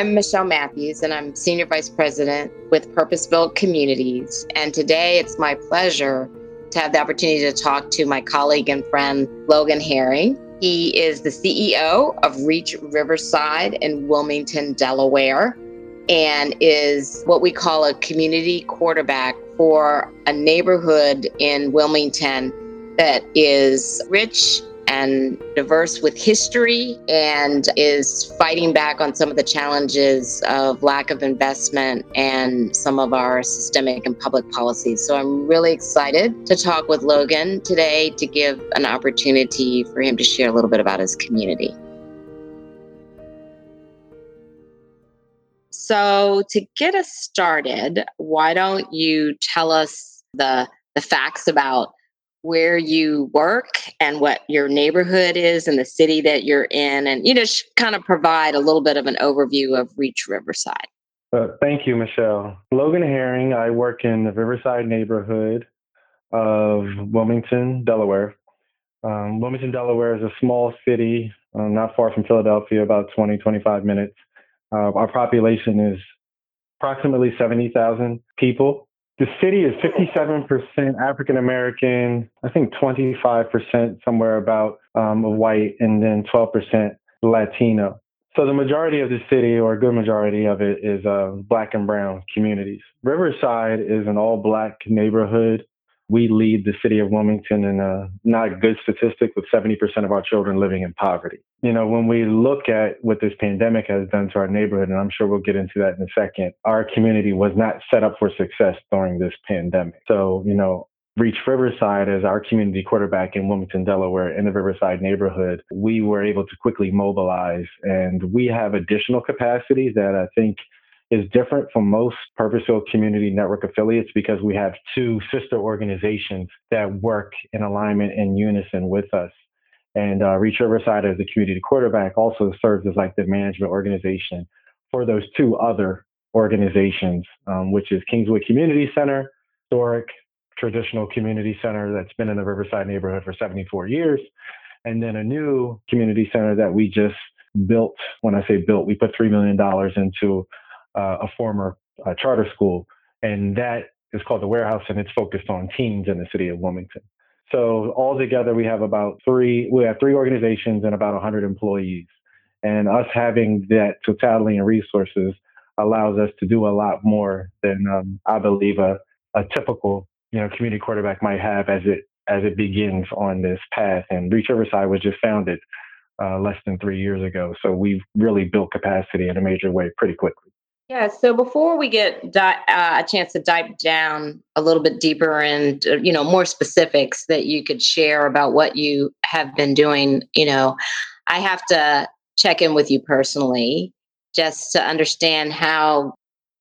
I'm Michelle Matthews, and I'm Senior Vice President with Purpose Built Communities. And today it's my pleasure to have the opportunity to talk to my colleague and friend, Logan Herring. He is the CEO of Reach Riverside in Wilmington, Delaware, and is what we call a community quarterback for a neighborhood in Wilmington that is rich and diverse with history and is fighting back on some of the challenges of lack of investment and some of our systemic and public policies. So I'm really excited to talk with Logan today to give an opportunity for him to share a little bit about his community. So, to get us started, why don't you tell us the the facts about where you work and what your neighborhood is and the city that you're in and you know kind of provide a little bit of an overview of reach riverside. Uh, thank you michelle. Logan herring i work in the riverside neighborhood of wilmington delaware. Um, wilmington delaware is a small city um, not far from philadelphia about 20 25 minutes. Uh, our population is approximately 70000 people the city is 57% African American, I think 25% somewhere about um, white, and then 12% Latino. So the majority of the city, or a good majority of it, is uh, black and brown communities. Riverside is an all black neighborhood we lead the city of Wilmington in a not good statistic with 70% of our children living in poverty. You know, when we look at what this pandemic has done to our neighborhood, and I'm sure we'll get into that in a second, our community was not set up for success during this pandemic. So, you know, Reach Riverside as our community quarterback in Wilmington, Delaware, in the Riverside neighborhood, we were able to quickly mobilize and we have additional capacity that I think is different from most Purpose Built Community Network affiliates because we have two sister organizations that work in alignment and unison with us. And uh, Reach Riverside as the community quarterback also serves as like the management organization for those two other organizations, um, which is Kingswood Community Center, historic traditional community center that's been in the Riverside neighborhood for 74 years, and then a new community center that we just built. When I say built, we put $3 million into uh, a former uh, charter school, and that is called the Warehouse, and it's focused on teens in the city of Wilmington. So altogether, we have about three. We have three organizations and about 100 employees, and us having that totality and resources allows us to do a lot more than um, I believe a, a typical you know community quarterback might have as it as it begins on this path. And Reach Riverside was just founded uh, less than three years ago, so we've really built capacity in a major way pretty quickly. Yeah. So before we get di- uh, a chance to dive down a little bit deeper and uh, you know more specifics that you could share about what you have been doing, you know, I have to check in with you personally just to understand how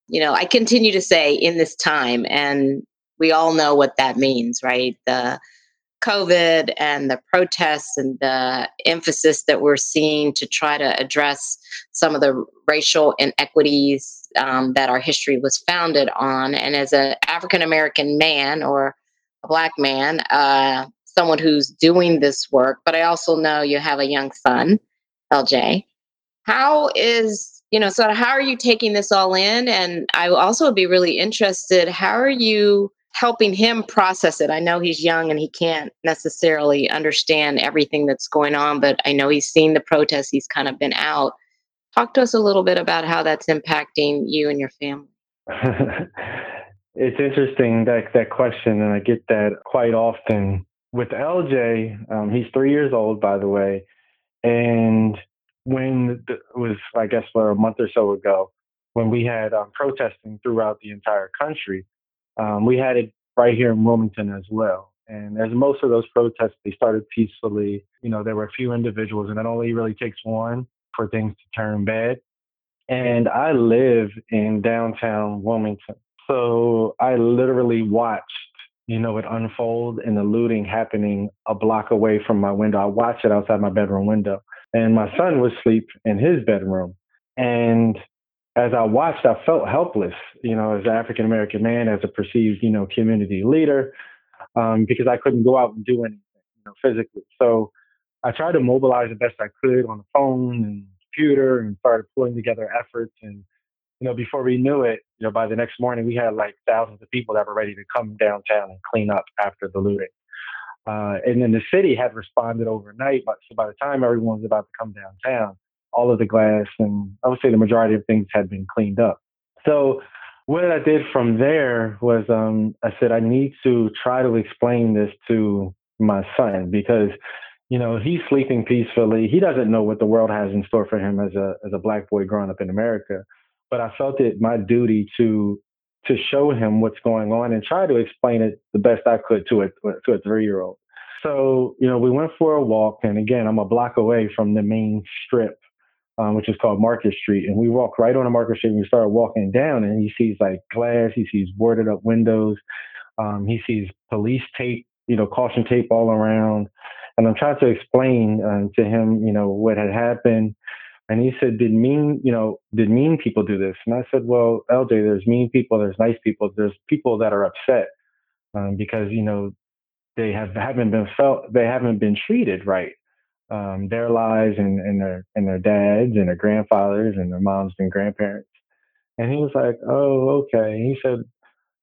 you know I continue to say in this time, and we all know what that means, right? The COVID and the protests and the emphasis that we're seeing to try to address some of the racial inequities um, that our history was founded on. And as an African American man or a Black man, uh, someone who's doing this work, but I also know you have a young son, LJ. How is, you know, so how are you taking this all in? And I also would be really interested, how are you? helping him process it. I know he's young and he can't necessarily understand everything that's going on, but I know he's seen the protests, he's kind of been out. Talk to us a little bit about how that's impacting you and your family. it's interesting that that question, and I get that quite often. With LJ, um, he's three years old, by the way, and when it was, I guess, for a month or so ago, when we had um, protesting throughout the entire country, um, we had it right here in Wilmington as well. And as most of those protests, they started peacefully. You know, there were a few individuals, and it only really takes one for things to turn bad. And I live in downtown Wilmington. So I literally watched, you know, it unfold and the looting happening a block away from my window. I watched it outside my bedroom window. And my son was asleep in his bedroom. And as I watched, I felt helpless, you know, as an African American man, as a perceived, you know, community leader, um, because I couldn't go out and do anything, you know, physically. So I tried to mobilize the best I could on the phone and computer and started pulling together efforts. And, you know, before we knew it, you know, by the next morning, we had like thousands of people that were ready to come downtown and clean up after the looting. Uh, and then the city had responded overnight. But so by the time everyone was about to come downtown, all of the glass and I would say the majority of things had been cleaned up. So what I did from there was um, I said I need to try to explain this to my son because you know he's sleeping peacefully. He doesn't know what the world has in store for him as a as a black boy growing up in America. But I felt it my duty to to show him what's going on and try to explain it the best I could to a to a three year old. So you know we went for a walk, and again I'm a block away from the main strip um, which is called Market Street. And we walked right on the Market Street and we started walking down and he sees like glass, he sees boarded up windows, um, he sees police tape, you know, caution tape all around. And I'm trying to explain uh, to him, you know, what had happened. And he said, did mean, you know, did mean people do this? And I said, well, LJ, there's mean people, there's nice people, there's people that are upset um, because, you know, they have haven't been felt, they haven't been treated right um, their lives and, and their and their dads and their grandfathers and their moms and grandparents. And he was like, "Oh, okay." And he said,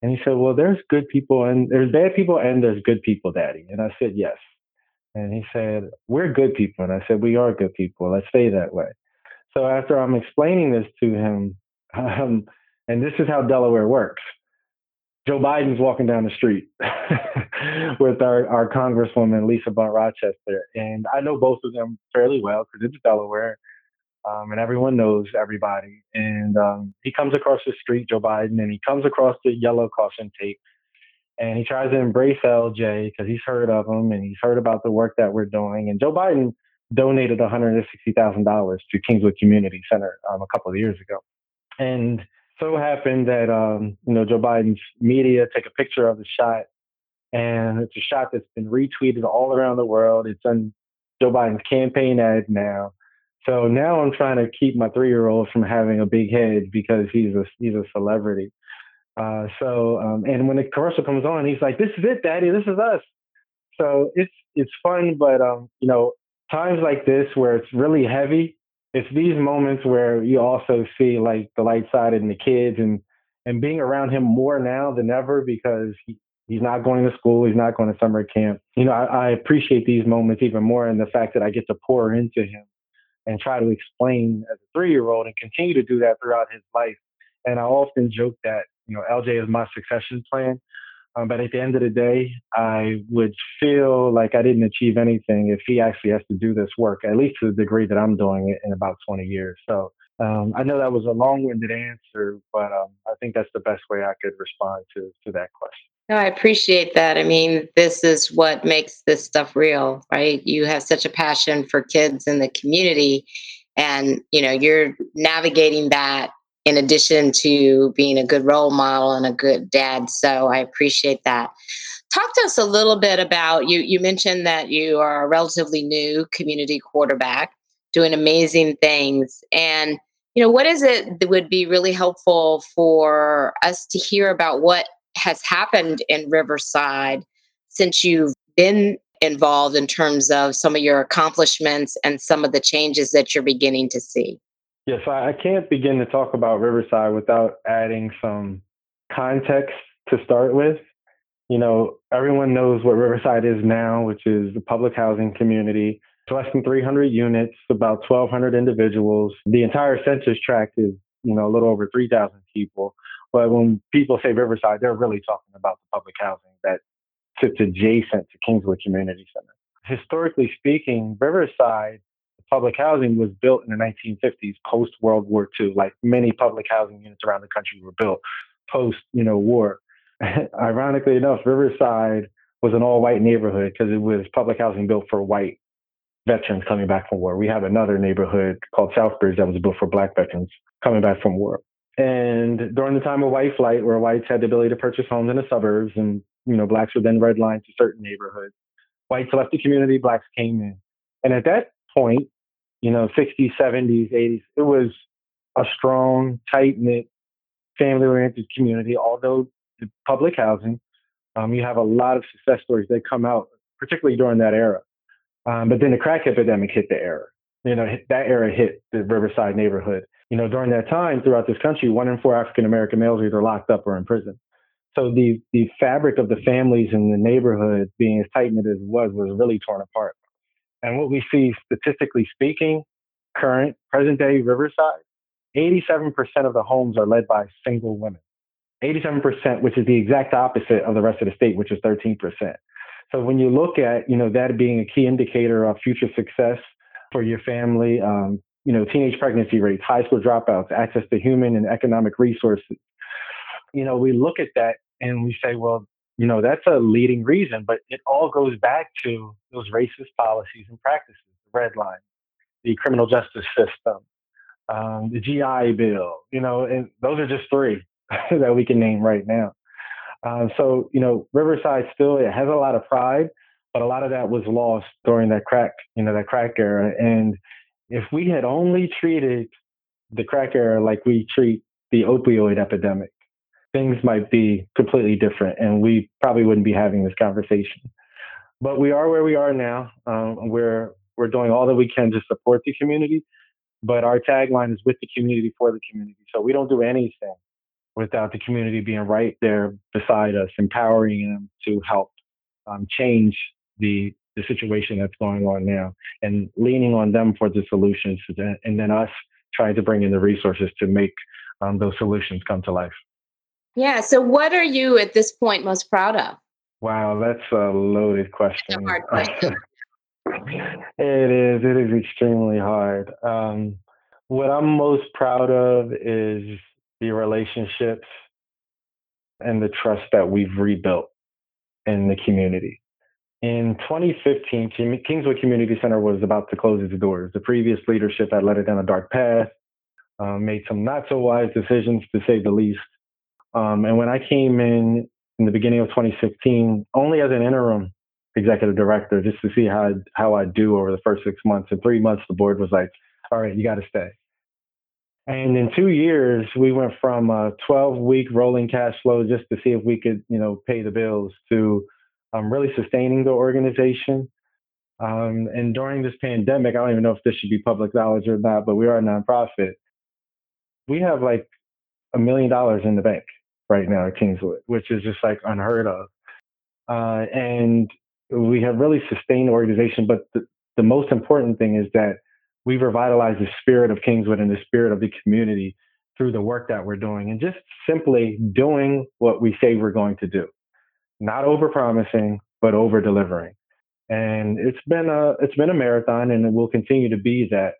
and he said, "Well, there's good people and there's bad people and there's good people, Daddy." And I said, "Yes." And he said, "We're good people." And I said, "We are good people. Let's stay that way." So after I'm explaining this to him, um, and this is how Delaware works. Joe Biden's walking down the street with our, our Congresswoman Lisa Blunt Rochester, and I know both of them fairly well because it's Delaware, um, and everyone knows everybody. And um, he comes across the street, Joe Biden, and he comes across the yellow caution tape, and he tries to embrace LJ because he's heard of him and he's heard about the work that we're doing. And Joe Biden donated $160,000 to Kingswood Community Center um, a couple of years ago, and so happened that um, you know Joe Biden's media take a picture of the shot, and it's a shot that's been retweeted all around the world. It's on Joe Biden's campaign ad now. So now I'm trying to keep my three-year-old from having a big head because he's a he's a celebrity. Uh, so um, and when the commercial comes on, he's like, "This is it, Daddy. This is us." So it's it's fun, but um, you know, times like this where it's really heavy, it's these moments where you also see like the light side in the kids and and being around him more now than ever because he, he's not going to school, he's not going to summer camp. You know, I, I appreciate these moments even more and the fact that I get to pour into him and try to explain as a three year old and continue to do that throughout his life. And I often joke that, you know, LJ is my succession plan um, but at the end of the day, I would feel like I didn't achieve anything if he actually has to do this work, at least to the degree that I'm doing it in about 20 years. So um, I know that was a long-winded answer, but um, I think that's the best way I could respond to to that question. No, I appreciate that. I mean, this is what makes this stuff real, right? You have such a passion for kids in the community, and you know you're navigating that in addition to being a good role model and a good dad. So I appreciate that. Talk to us a little bit about you. You mentioned that you are a relatively new community quarterback doing amazing things. And, you know, what is it that would be really helpful for us to hear about what has happened in Riverside since you've been involved in terms of some of your accomplishments and some of the changes that you're beginning to see? Yes, I can't begin to talk about Riverside without adding some context to start with. You know, everyone knows what Riverside is now, which is a public housing community. It's less than 300 units, about 1,200 individuals. The entire census tract is, you know, a little over 3,000 people. But when people say Riverside, they're really talking about the public housing that sits adjacent to Kingswood Community Center. Historically speaking, Riverside public housing was built in the 1950s, post World War II. Like many public housing units around the country were built post, you know, war. Ironically enough, Riverside was an all-white neighborhood because it was public housing built for white veterans coming back from war. We have another neighborhood called Southbridge that was built for black veterans coming back from war. And during the time of white flight, where whites had the ability to purchase homes in the suburbs, and you know, blacks were then redlined to certain neighborhoods. Whites left the community, blacks came in. And at that point, you know, 60s, 70s, 80s. It was a strong, tight knit, family oriented community. Although the public housing, um, you have a lot of success stories that come out, particularly during that era. Um, but then the crack epidemic hit the era. you know, that era hit the Riverside neighborhood. You know, during that time throughout this country, one in four African American males are either locked up or in prison. So the the fabric of the families in the neighborhood being as tight knit as it was was really torn apart. And what we see statistically speaking, current present day Riverside, 87% of the homes are led by single women. 87%, which is the exact opposite of the rest of the state, which is 13%. So when you look at, you know, that being a key indicator of future success for your family, um, you know, teenage pregnancy rates, high school dropouts, access to human and economic resources, you know, we look at that and we say, well, you know, that's a leading reason, but it all goes back to those racist policies and practices, the red line, the criminal justice system, um, the GI Bill, you know, and those are just three that we can name right now. Um, so, you know, Riverside still it has a lot of pride, but a lot of that was lost during that crack, you know, that crack era. And if we had only treated the crack era like we treat the opioid epidemic, things might be completely different, and we probably wouldn't be having this conversation. But we are where we are now. Um, we're we're doing all that we can to support the community, but our tagline is with the community for the community. So we don't do anything without the community being right there beside us, empowering them to help um, change the the situation that's going on now, and leaning on them for the solutions, and then us trying to bring in the resources to make um, those solutions come to life. Yeah. So, what are you at this point most proud of? Wow, that's a loaded question. A hard question. it is. It is extremely hard. Um, what I'm most proud of is the relationships and the trust that we've rebuilt in the community. In 2015, Kingswood Community Center was about to close its doors. The previous leadership had led it down a dark path, um, made some not so wise decisions, to say the least. Um, and when I came in in the beginning of 2016, only as an interim executive director, just to see how how I do over the first six months. In three months, the board was like, "All right, you got to stay." And in two years, we went from a 12 week rolling cash flow just to see if we could, you know, pay the bills to um, really sustaining the organization. Um, and during this pandemic, I don't even know if this should be public knowledge or not, but we are a nonprofit. We have like a million dollars in the bank right now at Kingswood, which is just like unheard of. Uh, and we have really sustained organization. But the, the most important thing is that we've revitalized the spirit of Kingswood and the spirit of the community through the work that we're doing and just simply doing what we say we're going to do. Not over promising, but over delivering. And it's been a it's been a marathon and it will continue to be that.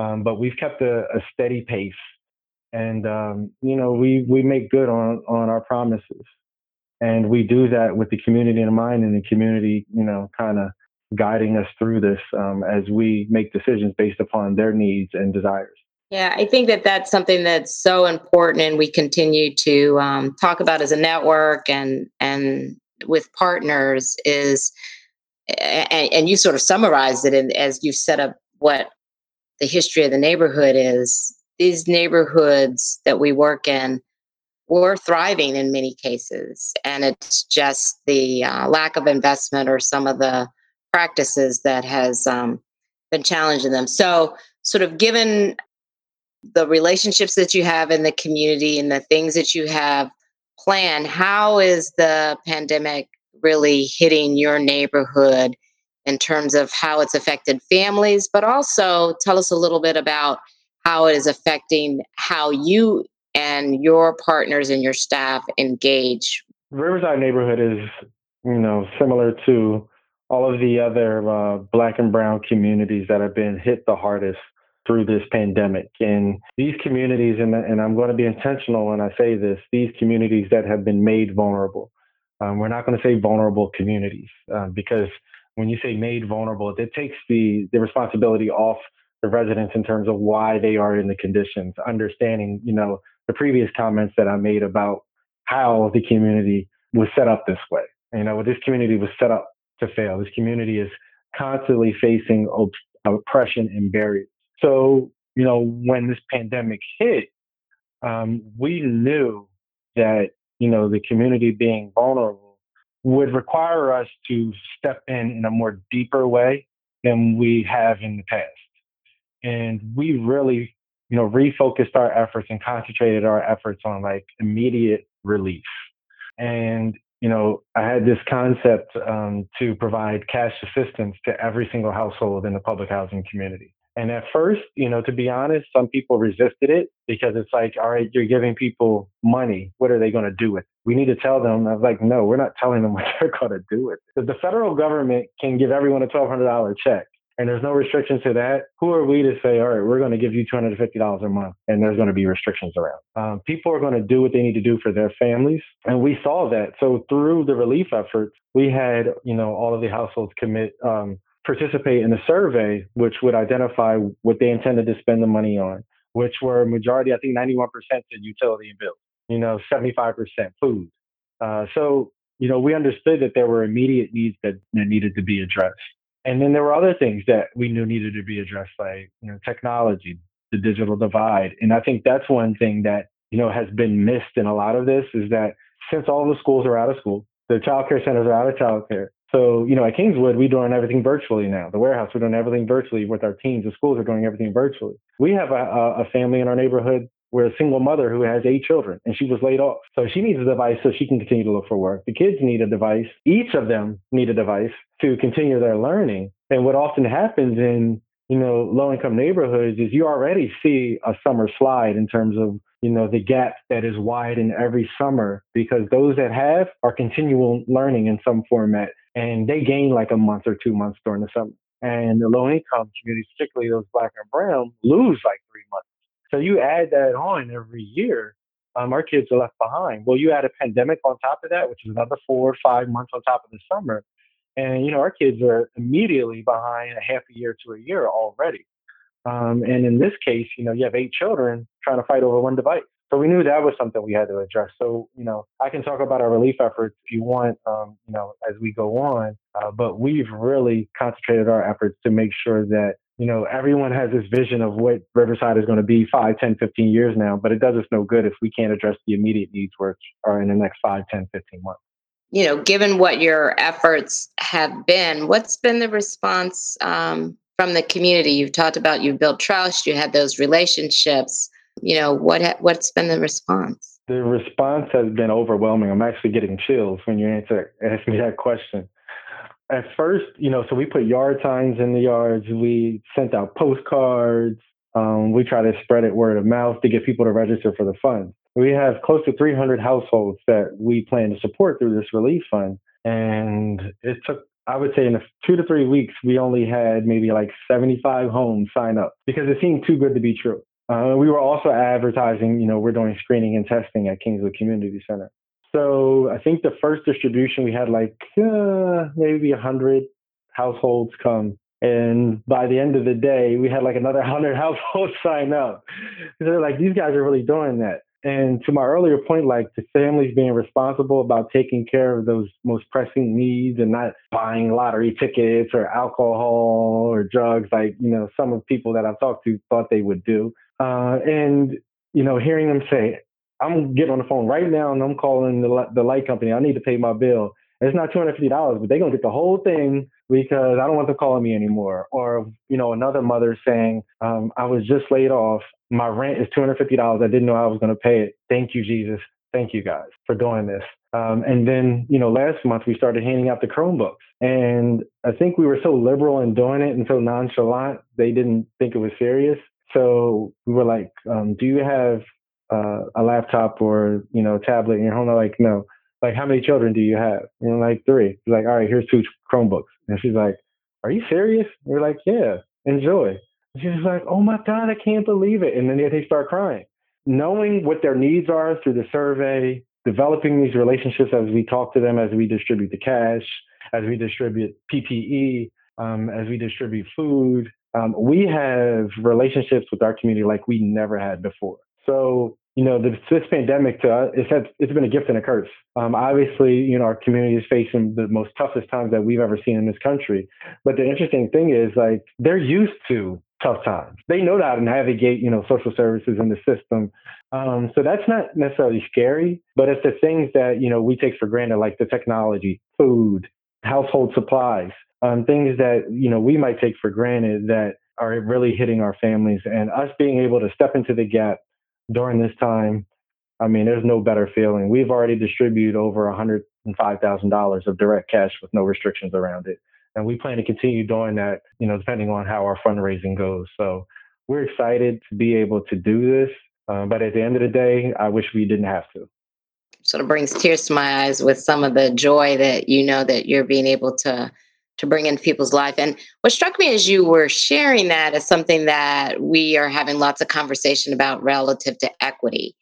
Um, but we've kept a, a steady pace and um, you know we we make good on on our promises. And we do that with the community in mind and the community you know kind of guiding us through this um, as we make decisions based upon their needs and desires. Yeah i think that that's something that's so important and we continue to um, talk about as a network and and with partners is and, and you sort of summarized it in, as you set up what the history of the neighborhood is these neighborhoods that we work in were thriving in many cases. And it's just the uh, lack of investment or some of the practices that has um, been challenging them. So, sort of given the relationships that you have in the community and the things that you have planned, how is the pandemic really hitting your neighborhood in terms of how it's affected families? But also tell us a little bit about how it is affecting how you and your partners and your staff engage. Riverside neighborhood is, you know, similar to all of the other uh, black and brown communities that have been hit the hardest through this pandemic. And these communities, and, and I'm going to be intentional when I say this, these communities that have been made vulnerable. Um, we're not going to say vulnerable communities uh, because when you say made vulnerable, it takes the, the responsibility off the residents in terms of why they are in the conditions, understanding, you know, the previous comments that I made about how the community was set up this way. You know, this community was set up to fail. This community is constantly facing op- oppression and barriers. So, you know, when this pandemic hit, um, we knew that, you know, the community being vulnerable would require us to step in in a more deeper way than we have in the past And we really, you know, refocused our efforts and concentrated our efforts on like immediate relief. And, you know, I had this concept um, to provide cash assistance to every single household in the public housing community. And at first, you know, to be honest, some people resisted it because it's like, all right, you're giving people money. What are they going to do with it? We need to tell them. I was like, no, we're not telling them what they're going to do with it. Because the federal government can give everyone a $1,200 check and there's no restrictions to that, who are we to say, all right, we're going to give you $250 a month and there's going to be restrictions around? Um, people are going to do what they need to do for their families. And we saw that. So through the relief efforts, we had, you know, all of the households commit, um, participate in a survey, which would identify what they intended to spend the money on, which were majority, I think 91% to utility and bills, you know, 75% food. Uh, so, you know, we understood that there were immediate needs that, that needed to be addressed. And then there were other things that we knew needed to be addressed, like you know, technology, the digital divide. And I think that's one thing that you know has been missed in a lot of this is that since all the schools are out of school, the child care centers are out of child care. So, you know, at Kingswood, we're doing everything virtually now. The warehouse, we're doing everything virtually with our teams. The schools are doing everything virtually. We have a, a family in our neighborhood we're a single mother who has eight children and she was laid off. So she needs a device so she can continue to look for work. The kids need a device. Each of them need a device to continue their learning. And what often happens in, you know, low income neighborhoods is you already see a summer slide in terms of, you know, the gap that is wide in every summer because those that have are continual learning in some format and they gain like a month or two months during the summer. And the low income communities, particularly those black and brown, lose like three months. So you add that on every year, um, our kids are left behind. Well, you add a pandemic on top of that, which is another four or five months on top of the summer. And, you know, our kids are immediately behind a half a year to a year already. Um, and in this case, you know, you have eight children trying to fight over one device. So we knew that was something we had to address. So, you know, I can talk about our relief efforts if you want, um, you know, as we go on. Uh, but we've really concentrated our efforts to make sure that you know, everyone has this vision of what Riverside is going to be 5, 10, 15 years now, but it does us no good if we can't address the immediate needs which are in the next 5, 10, 15 months. You know, given what your efforts have been, what's been the response um, from the community? You've talked about you've built trust, you had those relationships. You know, what ha- what's been the response? The response has been overwhelming. I'm actually getting chills when you answer ask me that question at first, you know, so we put yard signs in the yards. We sent out postcards. Um, we try to spread it word of mouth to get people to register for the fund. We have close to 300 households that we plan to support through this relief fund. And it took, I would say, in two to three weeks, we only had maybe like 75 homes sign up because it seemed too good to be true. Uh, we were also advertising, you know, we're doing screening and testing at Kingswood Community Center. So I think the first distribution we had like uh, maybe a hundred households come, and by the end of the day, we had like another hundred households sign up. They're like, these guys are really doing that. And to my earlier point, like the families being responsible about taking care of those most pressing needs and not buying lottery tickets or alcohol or drugs, like you know some of the people that I've talked to thought they would do. Uh, and you know, hearing them say, I'm getting on the phone right now and I'm calling the, the light company. I need to pay my bill. It's not $250, but they're to get the whole thing because I don't want them calling me anymore. Or, you know, another mother saying, um, I was just laid off. My rent is $250. I didn't know I was to pay it. Thank you, Jesus. Thank you guys for doing this. Um, and then, you know, last month we started handing out the Chromebooks. And I think we were so liberal in doing it and so nonchalant, they didn't think it was serious. So we were like, um, do you have uh, a laptop or you know tablet in your home. I'm like, no. Like, how many children do you have? And I'm like, three. Like, all right, here's two Chromebooks. And she's like, are you serious? And we're like, yeah, enjoy. And she's like, oh my God, I can't believe it. And then they start crying. Knowing what their needs are through the survey, developing these relationships as we talk to them, as we distribute the cash, as we distribute PPE, um, as we distribute food. Um, we have relationships with our community like we never had before. So, you know, this, this pandemic to us, it's, had, it's been a gift and a curse. Um, obviously, you know, our community is facing the most toughest times that we've ever seen in this country. But the interesting thing is, like, they're used to tough times. They know how to navigate, you know, social services in the system. Um, so that's not necessarily scary, but it's the things that, you know, we take for granted, like the technology, food, household supplies, um, things that, you know, we might take for granted that are really hitting our families. And us being able to step into the gap during this time, I mean, there's no better feeling. We've already distributed over $105,000 of direct cash with no restrictions around it. And we plan to continue doing that, you know, depending on how our fundraising goes. So we're excited to be able to do this. Um, but at the end of the day, I wish we didn't have to. Sort of brings tears to my eyes with some of the joy that you know that you're being able to to bring into people's life. And what struck me as you were sharing that is something that we are having lots of conversation about relative to equity.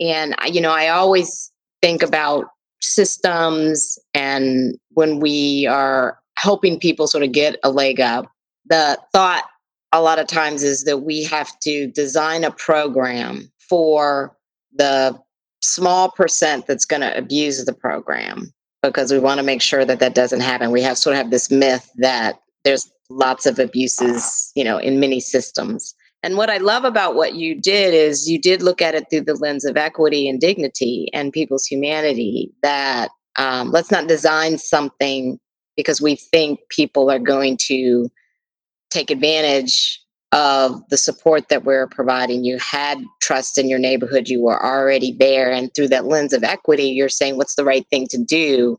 And you know, I always think about systems and when we are helping people sort of get a leg up, the thought a lot of times is that we have to design a program for the small percent that's going to abuse the program because we want to make sure that that doesn't happen. We have sort of have this myth that there's lots of abuses, you know, in many systems. And what I love about what you did is you did look at it through the lens of equity and dignity and people's humanity. That um, let's not design something because we think people are going to take advantage of the support that we're providing. You had trust in your neighborhood, you were already there. And through that lens of equity, you're saying what's the right thing to do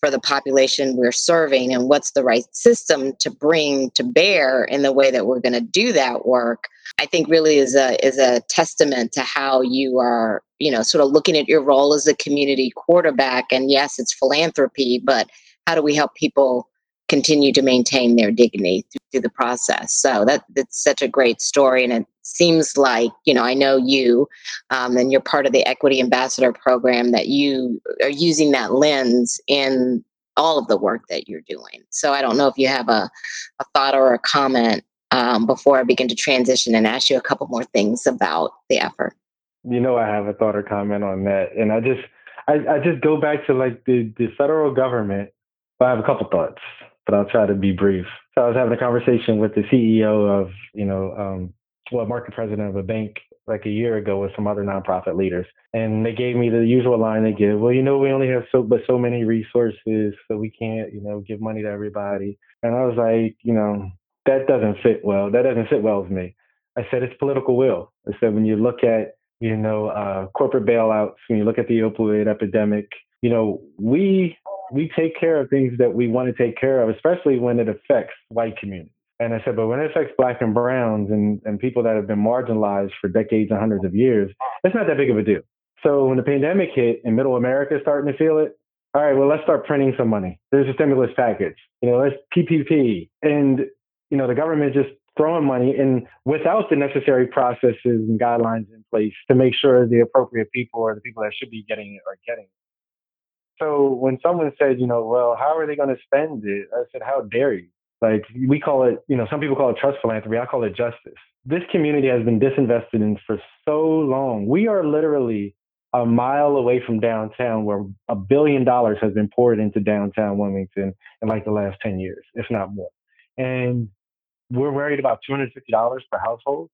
for the population we're serving and what's the right system to bring to bear in the way that we're going to do that work i think really is a is a testament to how you are you know sort of looking at your role as a community quarterback and yes it's philanthropy but how do we help people continue to maintain their dignity through the process. So that that's such a great story, and it seems like you know I know you, um, and you're part of the Equity Ambassador program that you are using that lens in all of the work that you're doing. So I don't know if you have a, a thought or a comment um, before I begin to transition and ask you a couple more things about the effort. You know, I have a thought or comment on that, and I just I, I just go back to like the the federal government. I have a couple thoughts but I'll try to be brief. So I was having a conversation with the CEO of, you know, um, well, market president of a bank like a year ago with some other nonprofit leaders, and they gave me the usual line they give. Well, you know, we only have so but so many resources, so we can't, you know, give money to everybody. And I was like, you know, that doesn't fit well. That doesn't fit well with me. I said it's political will. I said when you look at, you know, uh, corporate bailouts, when you look at the opioid epidemic, you know, we we take care of things that we want to take care of, especially when it affects white communities. And I said, but when it affects black and browns and, and people that have been marginalized for decades and hundreds of years, it's not that big of a deal. So when the pandemic hit and middle America is starting to feel it, all right, well, let's start printing some money. There's a stimulus package, you know, let's PPP. And, you know, the government just throwing money and without the necessary processes and guidelines in place to make sure the appropriate people or the people that should be getting it are getting it. So when someone said, you know, well, how are they going to spend it? I said, how dare you? Like we call it, you know, some people call it trust philanthropy. I call it justice. This community has been disinvested in for so long. We are literally a mile away from downtown where a billion dollars has been poured into downtown Wilmington in like the last 10 years, if not more. And we're worried about $250 per household.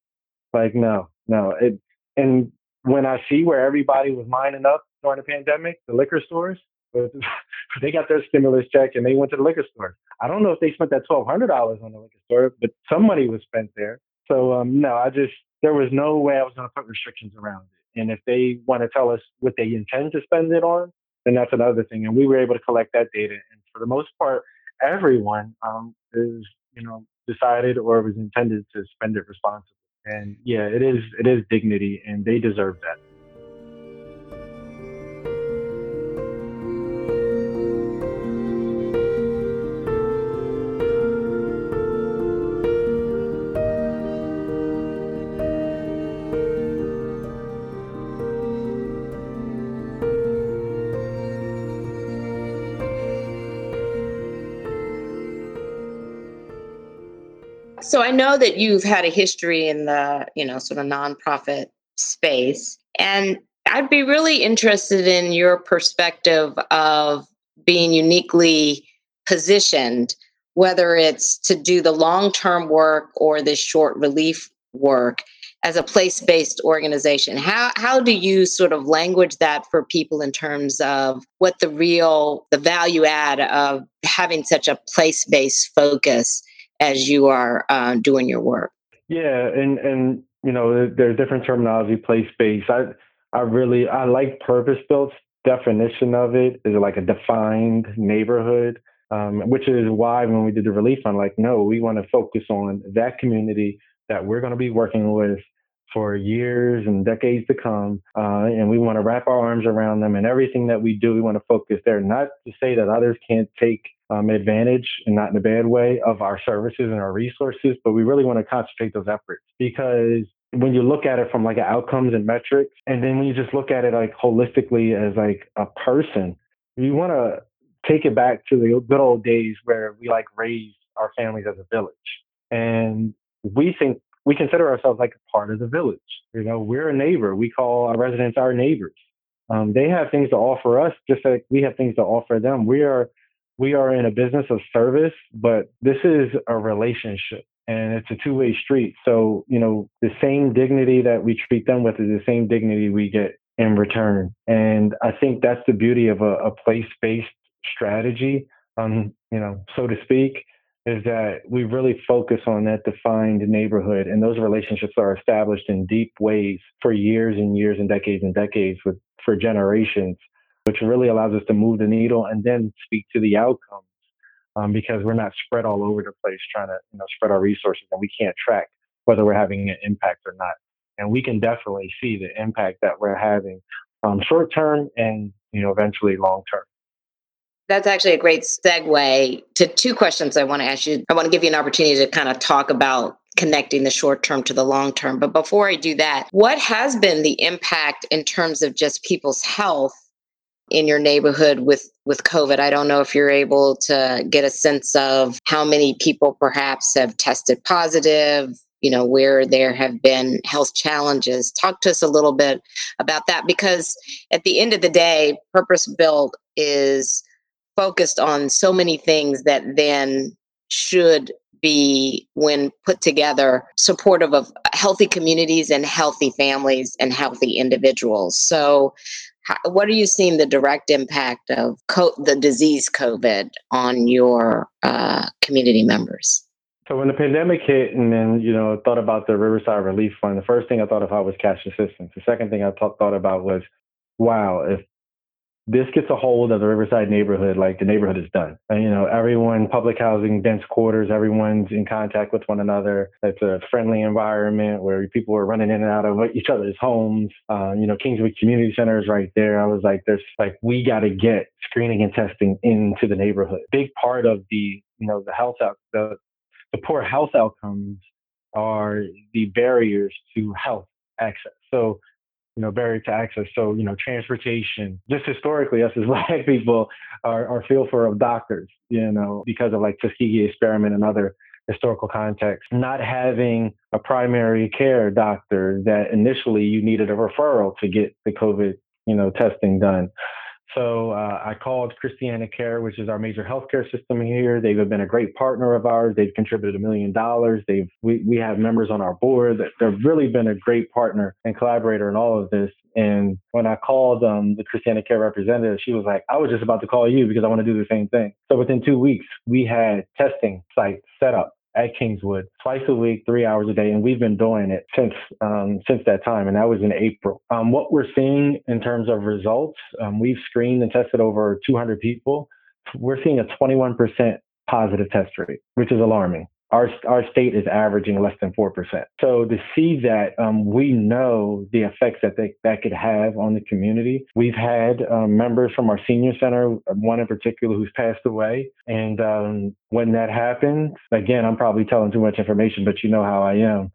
Like, no, no. It, and when I see where everybody was lining up during the pandemic, the liquor stores, they got their stimulus check and they went to the liquor store. I don't know if they spent that twelve hundred dollars on the liquor store, but some money was spent there. So um, no, I just there was no way I was going to put restrictions around it. And if they want to tell us what they intend to spend it on, then that's another thing. And we were able to collect that data. And for the most part, everyone um, is you know decided or was intended to spend it responsibly. And yeah, it is it is dignity, and they deserve that. I know that you've had a history in the, you know, sort of nonprofit space. And I'd be really interested in your perspective of being uniquely positioned, whether it's to do the long term work or the short relief work as a place based organization. How, how do you sort of language that for people in terms of what the real, the value add of having such a place based focus as you are uh, doing your work? Yeah, and and you know, there's different terminology, place space. I I really I like purpose built definition of it is like a defined neighborhood, um, which is why when we did the relief fund, like no, we want to focus on that community that we're going to be working with for years and decades to come. Uh, and we want to wrap our arms around them and everything that we do, we want to focus there. Not to say that others can't take um, advantage and not in a bad way of our services and our resources, but we really want to concentrate those efforts because when you look at it from like outcomes and metrics, and then when you just look at it like holistically as like a person, you want to take it back to the good old days where we like raised our families as a village. And we think we consider ourselves like a part of the village. You know, we're a neighbor. We call our residents our neighbors. Um, they have things to offer us, just like we have things to offer them. We are we are in a business of service, but this is a relationship and it's a two-way street. So, you know, the same dignity that we treat them with is the same dignity we get in return. And I think that's the beauty of a, a place-based strategy, um, you know, so to speak is that we really focus on that defined neighborhood and those relationships are established in deep ways for years and years and decades and decades with for generations which really allows us to move the needle and then speak to the outcomes um, because we're not spread all over the place trying to you know spread our resources and we can't track whether we're having an impact or not. And we can definitely see the impact that we're having um, short term and you know eventually long term that's actually a great segue to two questions I want to ask you. I want to give you an opportunity to kind of talk about connecting the short term to the long term. But before I do that, what has been the impact in terms of just people's health in your neighborhood with with covid i don't know if you're able to get a sense of how many people perhaps have tested positive you know where there have been health challenges talk to us a little bit about that because at the end of the day purpose built is focused on so many things that then should be when put together supportive of healthy communities and healthy families and healthy individuals. So what are you seeing the direct impact of co- the disease covid on your uh, community members? So when the pandemic hit and then you know thought about the riverside relief fund the first thing i thought about was cash assistance. The second thing i th- thought about was wow if this gets a hold of the Riverside neighborhood, like the neighborhood is done. And, you know, everyone, public housing, dense quarters, everyone's in contact with one another. It's a friendly environment where people are running in and out of each other's homes. Uh, you know, Kingswood Community Center is right there. I was like, there's like, we got to get screening and testing into the neighborhood. Big part of the, you know, the health out, the, the poor health outcomes are the barriers to health access. So you know, barrier to access. So, you know, transportation, just historically, us as black people are, are fearful of doctors, you know, because of like Tuskegee experiment and other historical contexts. Not having a primary care doctor that initially you needed a referral to get the COVID, you know, testing done. So uh, I called Christiana Care, which is our major healthcare system here. They've been a great partner of ours. They've contributed a million dollars. They've we, we have members on our board. That they've really been a great partner and collaborator in all of this. And when I called um, the Christiana Care representative, she was like, "I was just about to call you because I want to do the same thing." So within two weeks, we had testing sites set up at Kingswood twice a week, three hours a day, and we've been doing it since um, since that time, and that was in April. Um, what we're seeing in terms of results, um, we've screened and tested over 200 people. We're seeing a 21% positive test rate, which is alarming our our state is averaging less than four percent. So to see that, um, we know the effects that they, that could have on the community. We've had um, members from our senior center, one in particular who's passed away, and um, when that happens, again, I'm probably telling too much information, but you know how I am.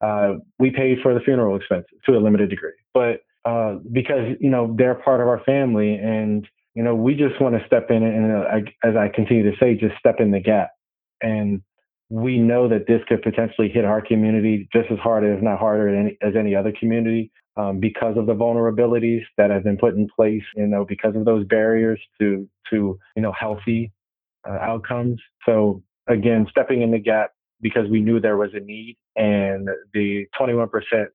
Uh, we paid for the funeral expenses to a limited degree, but uh, because you know they're part of our family, and you know we just want to step in and, uh, as I continue to say, just step in the gap and we know that this could potentially hit our community just as hard, if not harder, any, as any other community um, because of the vulnerabilities that have been put in place. You know, because of those barriers to to you know healthy uh, outcomes. So again, stepping in the gap because we knew there was a need, and the 21%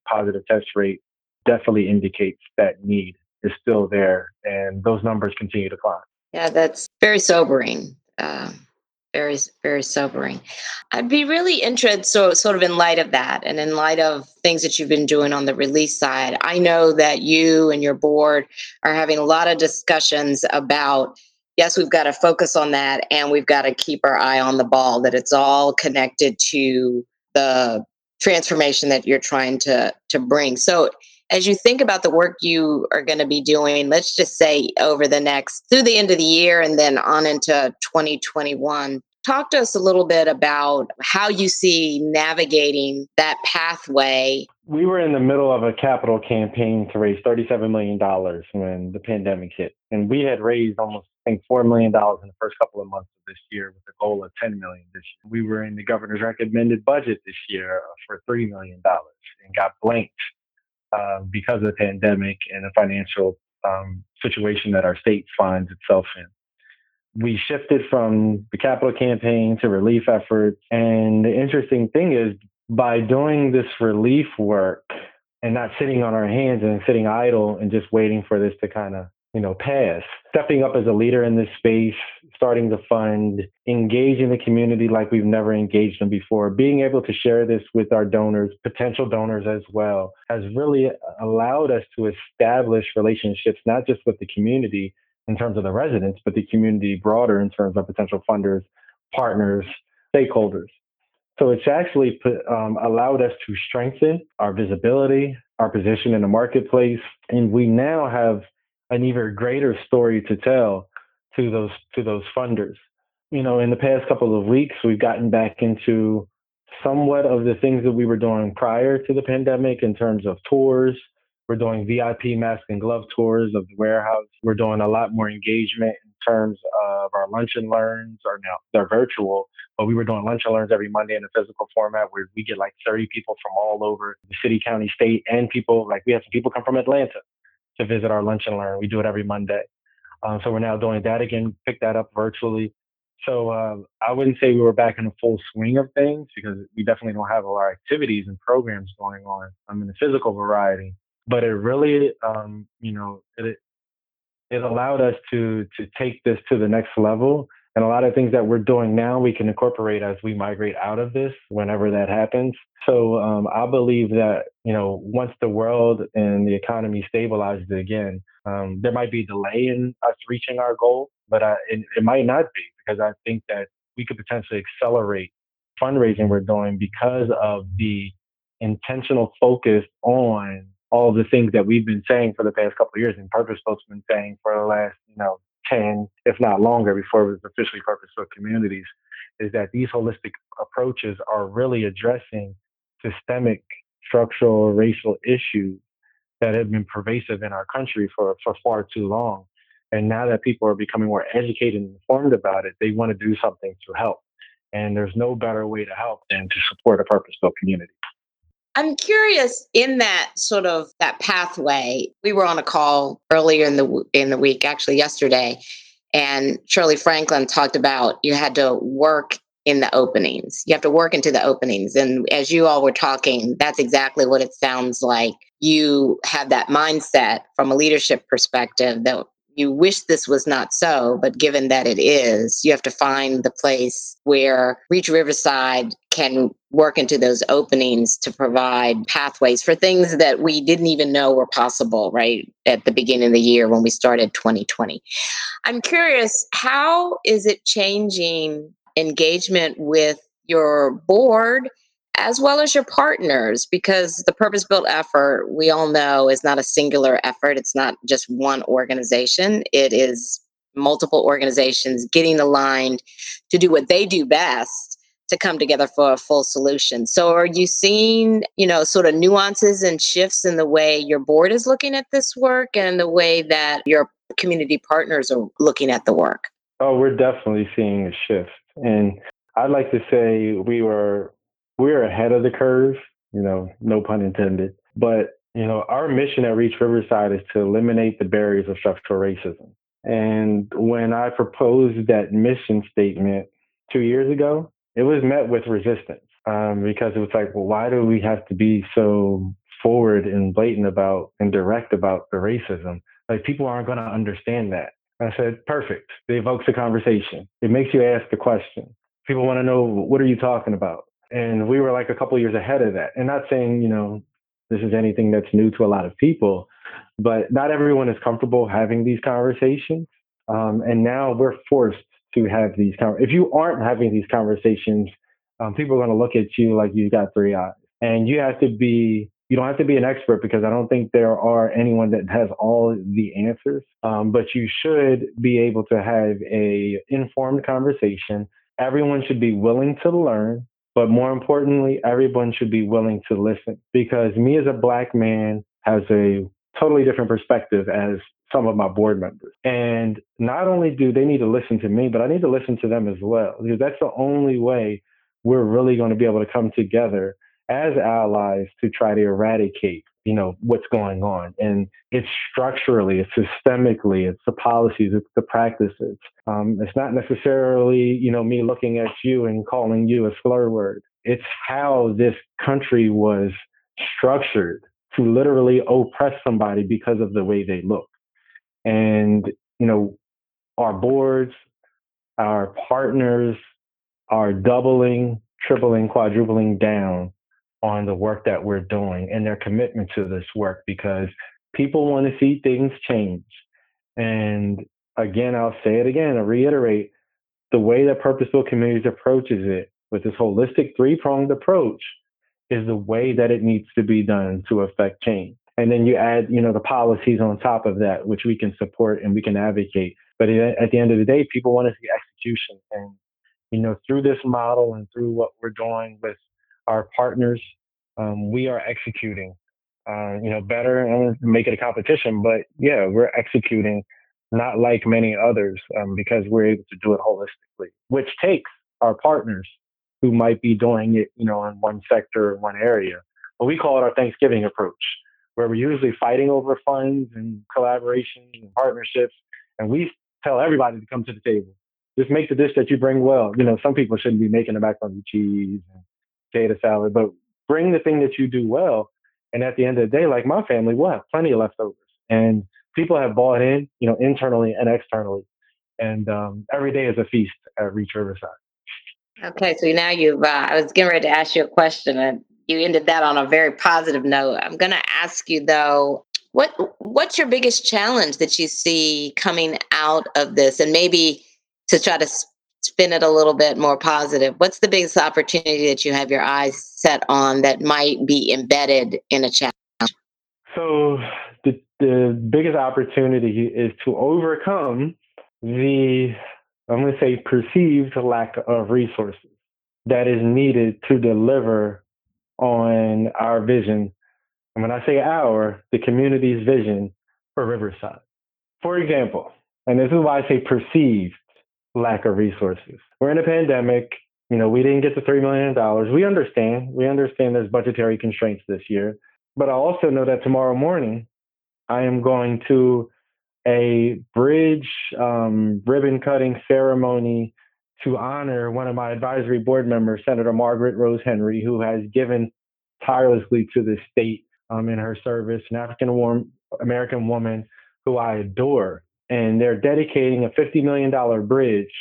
positive test rate definitely indicates that need is still there, and those numbers continue to climb. Yeah, that's very sobering. Uh, very very sobering. I'd be really interested so sort of in light of that and in light of things that you've been doing on the release side i know that you and your board are having a lot of discussions about yes we've got to focus on that and we've got to keep our eye on the ball that it's all connected to the transformation that you're trying to to bring so as you think about the work you are going to be doing, let's just say over the next through the end of the year and then on into 2021, talk to us a little bit about how you see navigating that pathway. We were in the middle of a capital campaign to raise $37 million when the pandemic hit. And we had raised almost, I think, $4 million in the first couple of months of this year with a goal of 10 million this year. We were in the governor's recommended budget this year for $3 million and got blanked uh, because of the pandemic and the financial um, situation that our state finds itself in. We shifted from the capital campaign to relief efforts. And the interesting thing is, by doing this relief work and not sitting on our hands and sitting idle and just waiting for this to kind of you know, pass. Stepping up as a leader in this space, starting to fund, engaging the community like we've never engaged them before, being able to share this with our donors, potential donors as well, has really uh, allowed us to establish relationships, not just with the community in terms of the residents, but the community broader in terms of potential funders, partners, stakeholders. So it's actually put, um, allowed us to strengthen our visibility, our position in the marketplace, and we now have an even greater story to tell to those to those funders. You know, in the past couple of weeks, we've gotten back into somewhat of the things that we were doing prior to the pandemic in terms of tours. We're doing VIP mask and glove tours of the warehouse. We're doing a lot more engagement terms of our lunch and learns, are now they're virtual, but we were doing lunch and learns every Monday in a physical format where we get like 30 people from all over the city, county, state, and people like we have some people come from Atlanta to visit our lunch and learn. We do it every Monday. Um, so we're now doing that again, pick that up virtually. So uh, I wouldn't say we were back in the full swing of things because we definitely don't have a lot of activities and programs going on. I'm in the physical variety, but it really, um, you know, it it allowed us to to take this to the next level and a lot of things that we're doing now, we can incorporate as we migrate out of this whenever that happens. So um, I believe that, you know, once the world and the economy stabilizes again, um, there might be a delay in us reaching our goal, but I, it, it might not be because I think that we could potentially accelerate fundraising we're doing because of the intentional focus on all the things that we've been saying for the past couple of years and Purpose Built's been saying for the last, you know, 10, if not longer, before it was officially purpose-built communities, is that these holistic approaches are really addressing systemic structural racial issues that have been pervasive in our country for, for far too long. And now that people are becoming more educated and informed about it, they want to do something to help. And there's no better way to help than to support a purpose built community. I'm curious in that sort of that pathway. We were on a call earlier in the in the week, actually yesterday, and Shirley Franklin talked about you had to work in the openings. You have to work into the openings. And as you all were talking, that's exactly what it sounds like. You have that mindset from a leadership perspective that you wish this was not so, but given that it is, you have to find the place where Reach Riverside can work into those openings to provide pathways for things that we didn't even know were possible, right? At the beginning of the year when we started 2020. I'm curious, how is it changing engagement with your board as well as your partners, because the purpose built effort, we all know, is not a singular effort. It's not just one organization, it is multiple organizations getting aligned to do what they do best to come together for a full solution. So are you seeing, you know, sort of nuances and shifts in the way your board is looking at this work and the way that your community partners are looking at the work? Oh, we're definitely seeing a shift. And I'd like to say we were we're ahead of the curve, you know, no pun intended. But, you know, our mission at Reach Riverside is to eliminate the barriers of structural racism. And when I proposed that mission statement two years ago, it was met with resistance um, because it was like, well, why do we have to be so forward and blatant about and direct about the racism? Like, people aren't going to understand that. I said, perfect. It evokes a conversation. It makes you ask the question. People want to know what are you talking about? And we were like a couple years ahead of that. And not saying, you know, this is anything that's new to a lot of people, but not everyone is comfortable having these conversations. Um, and now we're forced to have these. Con- if you aren't having these conversations, um, people are going to look at you like you've got three eyes, and you have to be. You don't have to be an expert because I don't think there are anyone that has all the answers. Um, but you should be able to have a informed conversation. Everyone should be willing to learn, but more importantly, everyone should be willing to listen. Because me as a black man has a totally different perspective as some of my board members. And not only do they need to listen to me, but I need to listen to them as well, because that's the only way we're really going to be able to come together as allies to try to eradicate, you know, what's going on. And it's structurally, it's systemically, it's the policies, it's the practices. Um, it's not necessarily, you know, me looking at you and calling you a slur word. It's how this country was structured to literally oppress somebody because of the way they look. And, you know, our boards, our partners are doubling, tripling, quadrupling down on the work that we're doing and their commitment to this work because people want to see things change. And again, I'll say it again, I reiterate the way that Purpose Built Communities approaches it with this holistic three pronged approach is the way that it needs to be done to affect change. And then you add, you know, the policies on top of that, which we can support and we can advocate. But at the end of the day, people want to see execution. And, you know, through this model and through what we're doing with our partners, um, we are executing, uh, you know, better and make it a competition. But yeah, we're executing not like many others um, because we're able to do it holistically, which takes our partners who might be doing it, you know, in one sector or one area. But we call it our Thanksgiving approach where we're usually fighting over funds and collaborations and partnerships. And we tell everybody to come to the table. Just make the dish that you bring well. You know, some people shouldn't be making the macaroni cheese and potato salad, but bring the thing that you do well. And at the end of the day, like my family, we'll have plenty of leftovers. And people have bought in, you know, internally and externally. And um, every day is a feast at Reach Riverside. Okay, so now you've, uh, I was getting ready to ask you a question, and you ended that on a very positive note. I'm going to ask you though, what what's your biggest challenge that you see coming out of this, and maybe to try to spin it a little bit more positive? What's the biggest opportunity that you have your eyes set on that might be embedded in a challenge? So the the biggest opportunity is to overcome the I'm going to say perceived lack of resources that is needed to deliver on our vision. And when I say our, the community's vision for Riverside. For example, and this is why I say perceived lack of resources. We're in a pandemic. You know, we didn't get the $3 million. We understand. We understand there's budgetary constraints this year. But I also know that tomorrow morning, I am going to a bridge um, ribbon cutting ceremony to honor one of my advisory board members, Senator Margaret Rose Henry, who has given tirelessly to the state um, in her service, an African American woman who I adore. And they're dedicating a $50 million bridge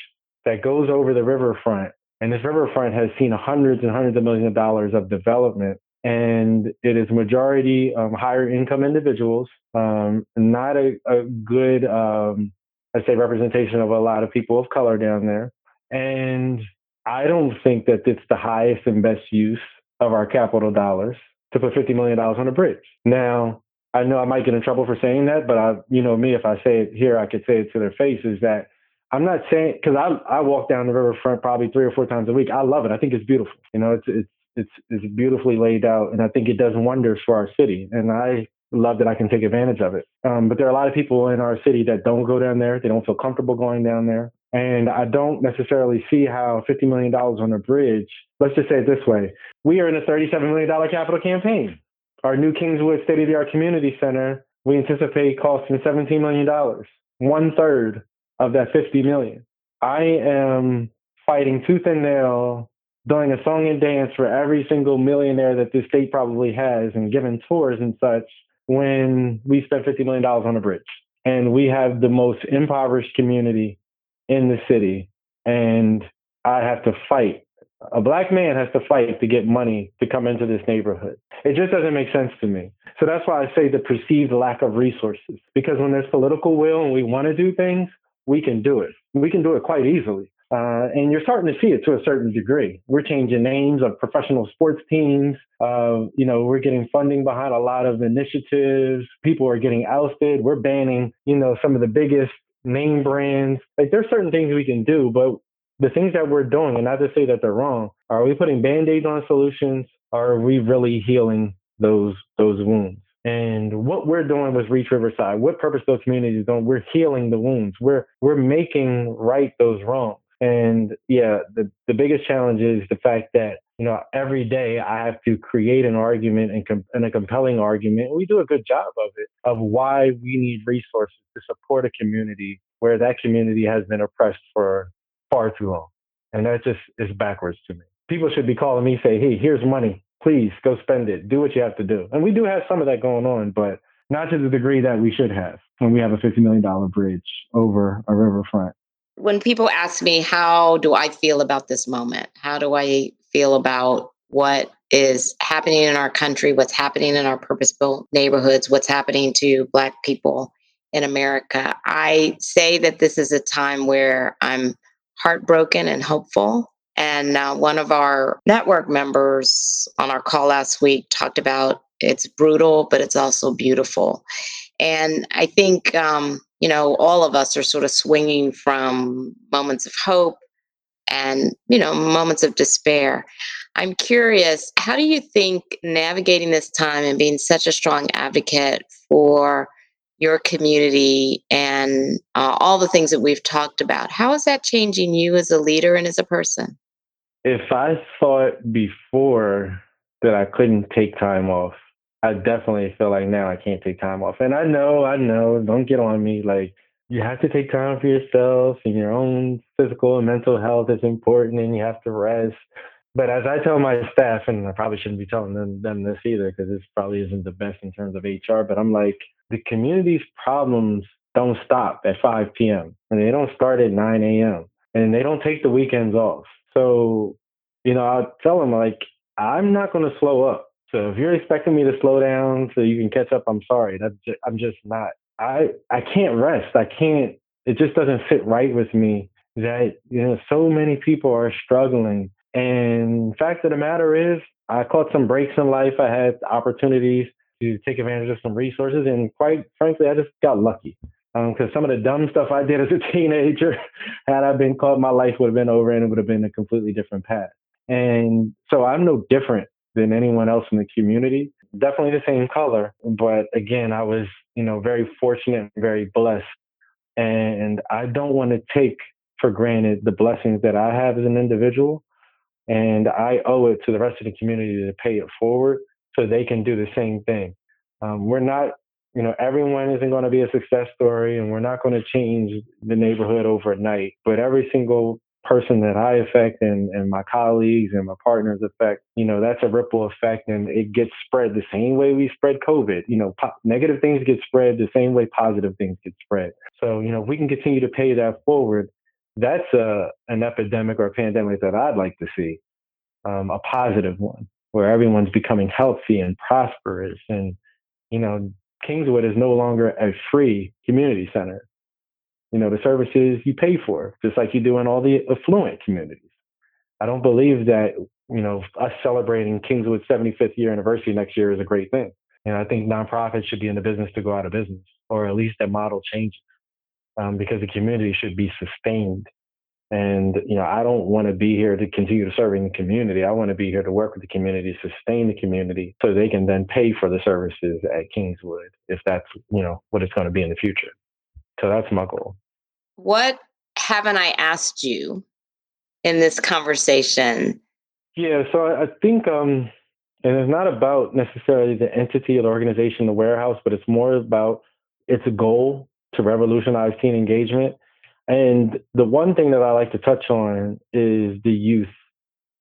that goes over the riverfront. And this riverfront has seen hundreds and hundreds of millions of dollars of development. And it is majority um, higher income individuals, um, not a, a good, um, I'd say, representation of a lot of people of color down there. And I don't think that it's the highest and best use of our capital dollars to put $50 million on a bridge. Now, I know I might get in trouble for saying that, but I, you know me, if I say it here, I could say it to their face is that I'm not saying, cause I, I walk down the riverfront probably three or four times a week. I love it. I think it's beautiful. You know, it's, it's, it's, it's beautifully laid out and I think it does wonders for our city. And I love that I can take advantage of it. Um, but there are a lot of people in our city that don't go down there. They don't feel comfortable going down there. And I don't necessarily see how $50 million on a bridge, let's just say it this way. We are in a $37 million capital campaign. Our new Kingswood State of the Art Community Center, we anticipate costing $17 million, one third of that 50 million. I am fighting tooth and nail, doing a song and dance for every single millionaire that this state probably has and giving tours and such when we spent $50 million on a bridge. And we have the most impoverished community in the city. And I have to fight. A black man has to fight to get money to come into this neighborhood. It just doesn't make sense to me. So that's why I say the perceived lack of resources. Because when there's political will and we want to do things, we can do it. We can do it quite easily. Uh, and you're starting to see it to a certain degree. We're changing names of professional sports teams. Uh, you know, we're getting funding behind a lot of initiatives. People are getting ousted. We're banning, you know, some of the biggest name brands. Like there's certain things we can do, but the things that we're doing, and not to say that they're wrong, are we putting band-aids on solutions? Are we really healing those those wounds? And what we're doing with Reach Riverside, what purpose those communities doing, we're healing the wounds. We're we're making right those wrongs. And yeah, the, the biggest challenge is the fact that, you know, every day I have to create an argument and, com- and a compelling argument. We do a good job of it, of why we need resources to support a community where that community has been oppressed for far too long. And that just is backwards to me. People should be calling me, say, hey, here's money. Please go spend it. Do what you have to do. And we do have some of that going on, but not to the degree that we should have when we have a $50 million bridge over a riverfront when people ask me, how do I feel about this moment? How do I feel about what is happening in our country, what's happening in our purpose built neighborhoods, what's happening to Black people in America? I say that this is a time where I'm heartbroken and hopeful. And uh, one of our network members on our call last week talked about it's brutal, but it's also beautiful. And I think um, you know, all of us are sort of swinging from moments of hope and, you know, moments of despair. I'm curious, how do you think navigating this time and being such a strong advocate for your community and uh, all the things that we've talked about, how is that changing you as a leader and as a person? If I thought before that I couldn't take time off, I definitely feel like now I can't take time off. And I know, I know, don't get on me. Like, you have to take time for yourself and your own physical and mental health is important and you have to rest. But as I tell my staff, and I probably shouldn't be telling them, them this either because this probably isn't the best in terms of HR, but I'm like, the community's problems don't stop at 5 p.m. and they don't start at 9 a.m. and they don't take the weekends off. So, you know, I'll tell them, like, I'm not going to slow up. So if you're expecting me to slow down so you can catch up, I'm sorry. That's just, I'm just not. I I can't rest. I can't. It just doesn't fit right with me that you know so many people are struggling. And fact of the matter is, I caught some breaks in life. I had opportunities to take advantage of some resources, and quite frankly, I just got lucky. Because um, some of the dumb stuff I did as a teenager, had I been caught, my life would have been over, and it would have been a completely different path. And so I'm no different than anyone else in the community. Definitely the same color, but again, I was, you know, very fortunate, very blessed. And I don't want to take for granted the blessings that I have as an individual. And I owe it to the rest of the community to pay it forward so they can do the same thing. Um, we're not, you know, everyone isn't going to be a success story and we're not going to change the neighborhood overnight, but every single person that I affect and, and my colleagues and my partners affect, you know, that's a ripple effect and it gets spread the same way we spread COVID. You know, po- negative things get spread the same way positive things get spread. So, you know, if we can continue to pay that forward, that's a, an epidemic or a pandemic that I'd like to see, um, a positive one where everyone's becoming healthy and prosperous. And, you know, Kingswood is no longer a free community center you know, the services you pay for, just like you do in all the affluent communities. I don't believe that, you know, us celebrating Kingswood's 75th year anniversary next year is a great thing. And I think nonprofits should be in the business to go out of business, or at least that model changes, um, because the community should be sustained. And you know, I don't want to be here to continue to serve in the community. I want to be here to work with the community, sustain the community, so they can then pay for the services at Kingswood, if that's you know what it's going to be in the future. So that's my goal. What haven't I asked you in this conversation? Yeah, so I think, um, and it's not about necessarily the entity or the organization, the warehouse, but it's more about its goal to revolutionize teen engagement. And the one thing that I like to touch on is the youth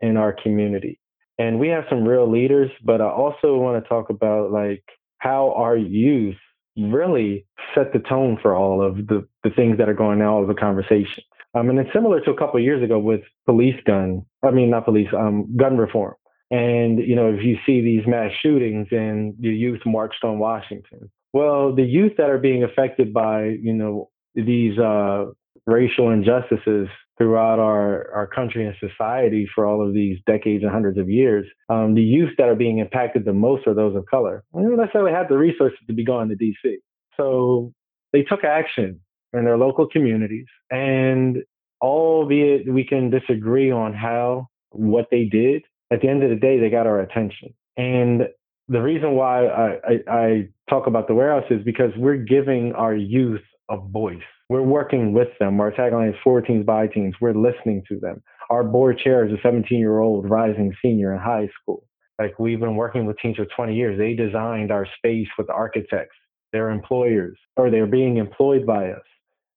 in our community. And we have some real leaders, but I also want to talk about like how our youth really set the tone for all of the, the things that are going on, of the conversations. Um, and it's similar to a couple of years ago with police gun. I mean, not police, um, gun reform. And you know, if you see these mass shootings and the youth marched on Washington, well, the youth that are being affected by you know these uh, racial injustices throughout our, our country and society for all of these decades and hundreds of years, um, the youth that are being impacted the most are those of color. We don't necessarily have the resources to be going to DC. So they took action in their local communities. And albeit we can disagree on how, what they did, at the end of the day, they got our attention. And the reason why I, I, I talk about the warehouse is because we're giving our youth a voice. We're working with them. Our tagline is four teams by teams. We're listening to them. Our board chair is a 17 year old rising senior in high school. Like we've been working with teams for 20 years. They designed our space with architects, their employers, or they're being employed by us.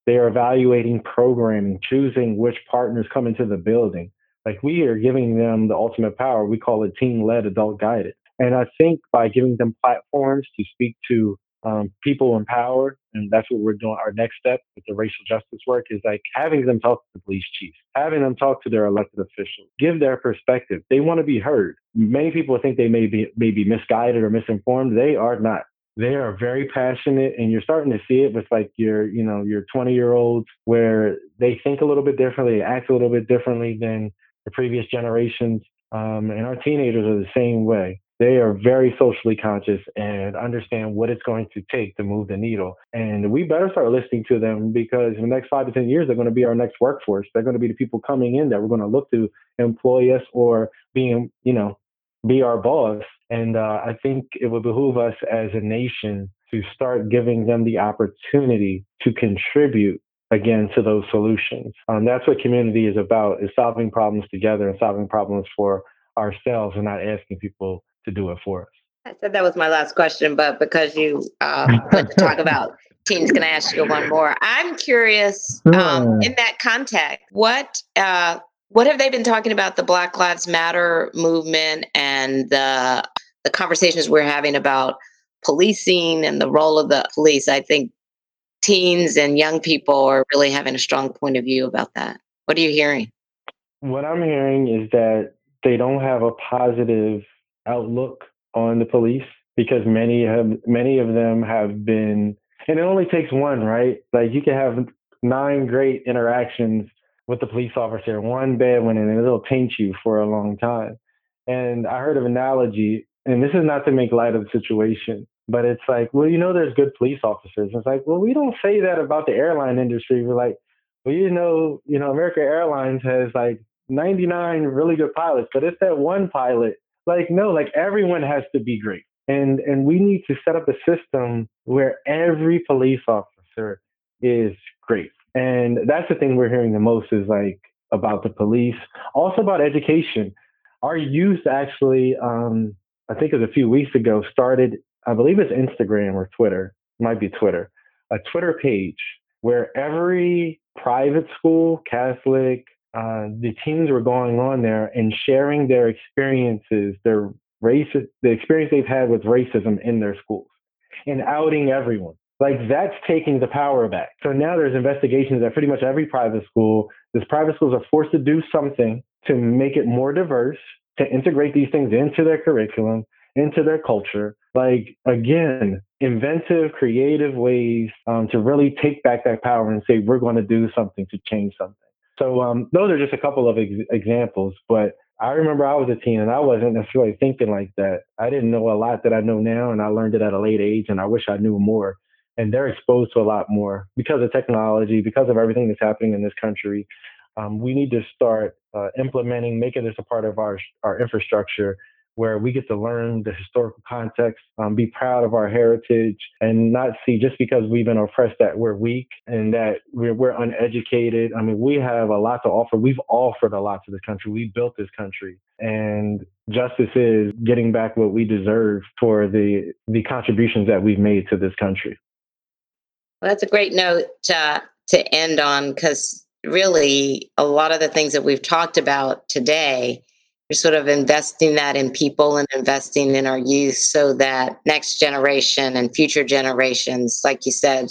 They are evaluating programming, choosing which partners come into the building. Like we are giving them the ultimate power. We call it team led, adult guided. And I think by giving them platforms to speak to um, people in power, and that's what we're doing. Our next step with the racial justice work is like having them talk to the police chiefs, having them talk to their elected officials, give their perspective. They want to be heard. Many people think they may be may be misguided or misinformed. They are not. They are very passionate, and you're starting to see it with like your, you know, your 20 year olds where they think a little bit differently, act a little bit differently than the previous generations. Um, and our teenagers are the same way they are very socially conscious and understand what it's going to take to move the needle. And we better start listening to them because in the next five to 10 years, they're going to be our next workforce. They're going to be the people coming in that we're going to look to employ us or being, you know, be our boss. And uh, I think it would behoove us as a nation to start giving them the opportunity to contribute again to those solutions. Um, that's what community is about: is solving problems together and solving problems for ourselves, and not asking people to do it for us. I said that was my last question, but because you uh, put to talk about teams, going to ask you one more. I'm curious um, in that context, what uh, what have they been talking about the Black Lives Matter movement and the the conversations we're having about policing and the role of the police? I think teens and young people are really having a strong point of view about that. What are you hearing? What I'm hearing is that they don't have a positive outlook on the police because many have many of them have been and it only takes one right? Like you can have nine great interactions with the police officer one bad one and it'll taint you for a long time. And i heard of an analogy and this is not to make light of the situation but it's like well you know there's good police officers. It's like well we don't say that about the airline industry. We're like well you know you know american airlines has like 99 really good pilots but it's that one pilot like, no, like everyone has to be great. And and we need to set up a system where every police officer is great. And that's the thing we're hearing the most is like about the police, also about education. Our youth actually, um, I think it was a few weeks ago, started, I believe it's Instagram or Twitter, might be Twitter, a Twitter page where every private school, Catholic, uh, the teams were going on there and sharing their experiences, their race, the experience they've had with racism in their schools, and outing everyone. Like that's taking the power back. So now there's investigations at pretty much every private school. These private schools are forced to do something to make it more diverse, to integrate these things into their curriculum, into their culture. Like again, inventive, creative ways um, to really take back that power and say we're going to do something to change something. So um, those are just a couple of ex- examples. But I remember I was a teen and I wasn't necessarily thinking like that. I didn't know a lot that I know now, and I learned it at a late age, and I wish I knew more. And they're exposed to a lot more because of technology, because of everything that's happening in this country. Um, we need to start uh, implementing, making this a part of our our infrastructure, where we get to learn the historical context, um, be proud of our heritage, and not see just because we've been oppressed that we're weak and that we're, we're uneducated. I mean, we have a lot to offer. We've offered a lot to this country. We built this country, and justice is getting back what we deserve for the the contributions that we've made to this country. Well, that's a great note to, to end on because really a lot of the things that we've talked about today you're sort of investing that in people and investing in our youth so that next generation and future generations, like you said,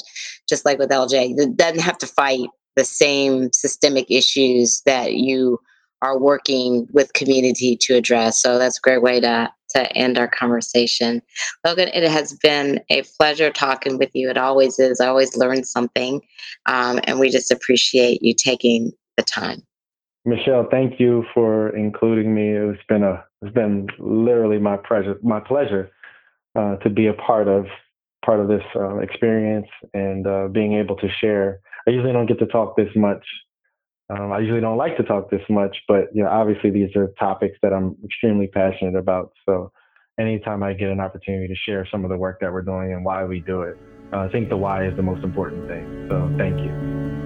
just like with LJ, doesn't have to fight the same systemic issues that you are working with community to address. So that's a great way to to end our conversation. Logan, it has been a pleasure talking with you. It always is. I always learn something, um, and we just appreciate you taking the time. Michelle, thank you for including me. It's been a it's been literally my pleasure my pleasure uh, to be a part of part of this uh, experience and uh, being able to share. I usually don't get to talk this much. Um, I usually don't like to talk this much, but you know, obviously these are topics that I'm extremely passionate about. So, anytime I get an opportunity to share some of the work that we're doing and why we do it, uh, I think the why is the most important thing. So, thank you.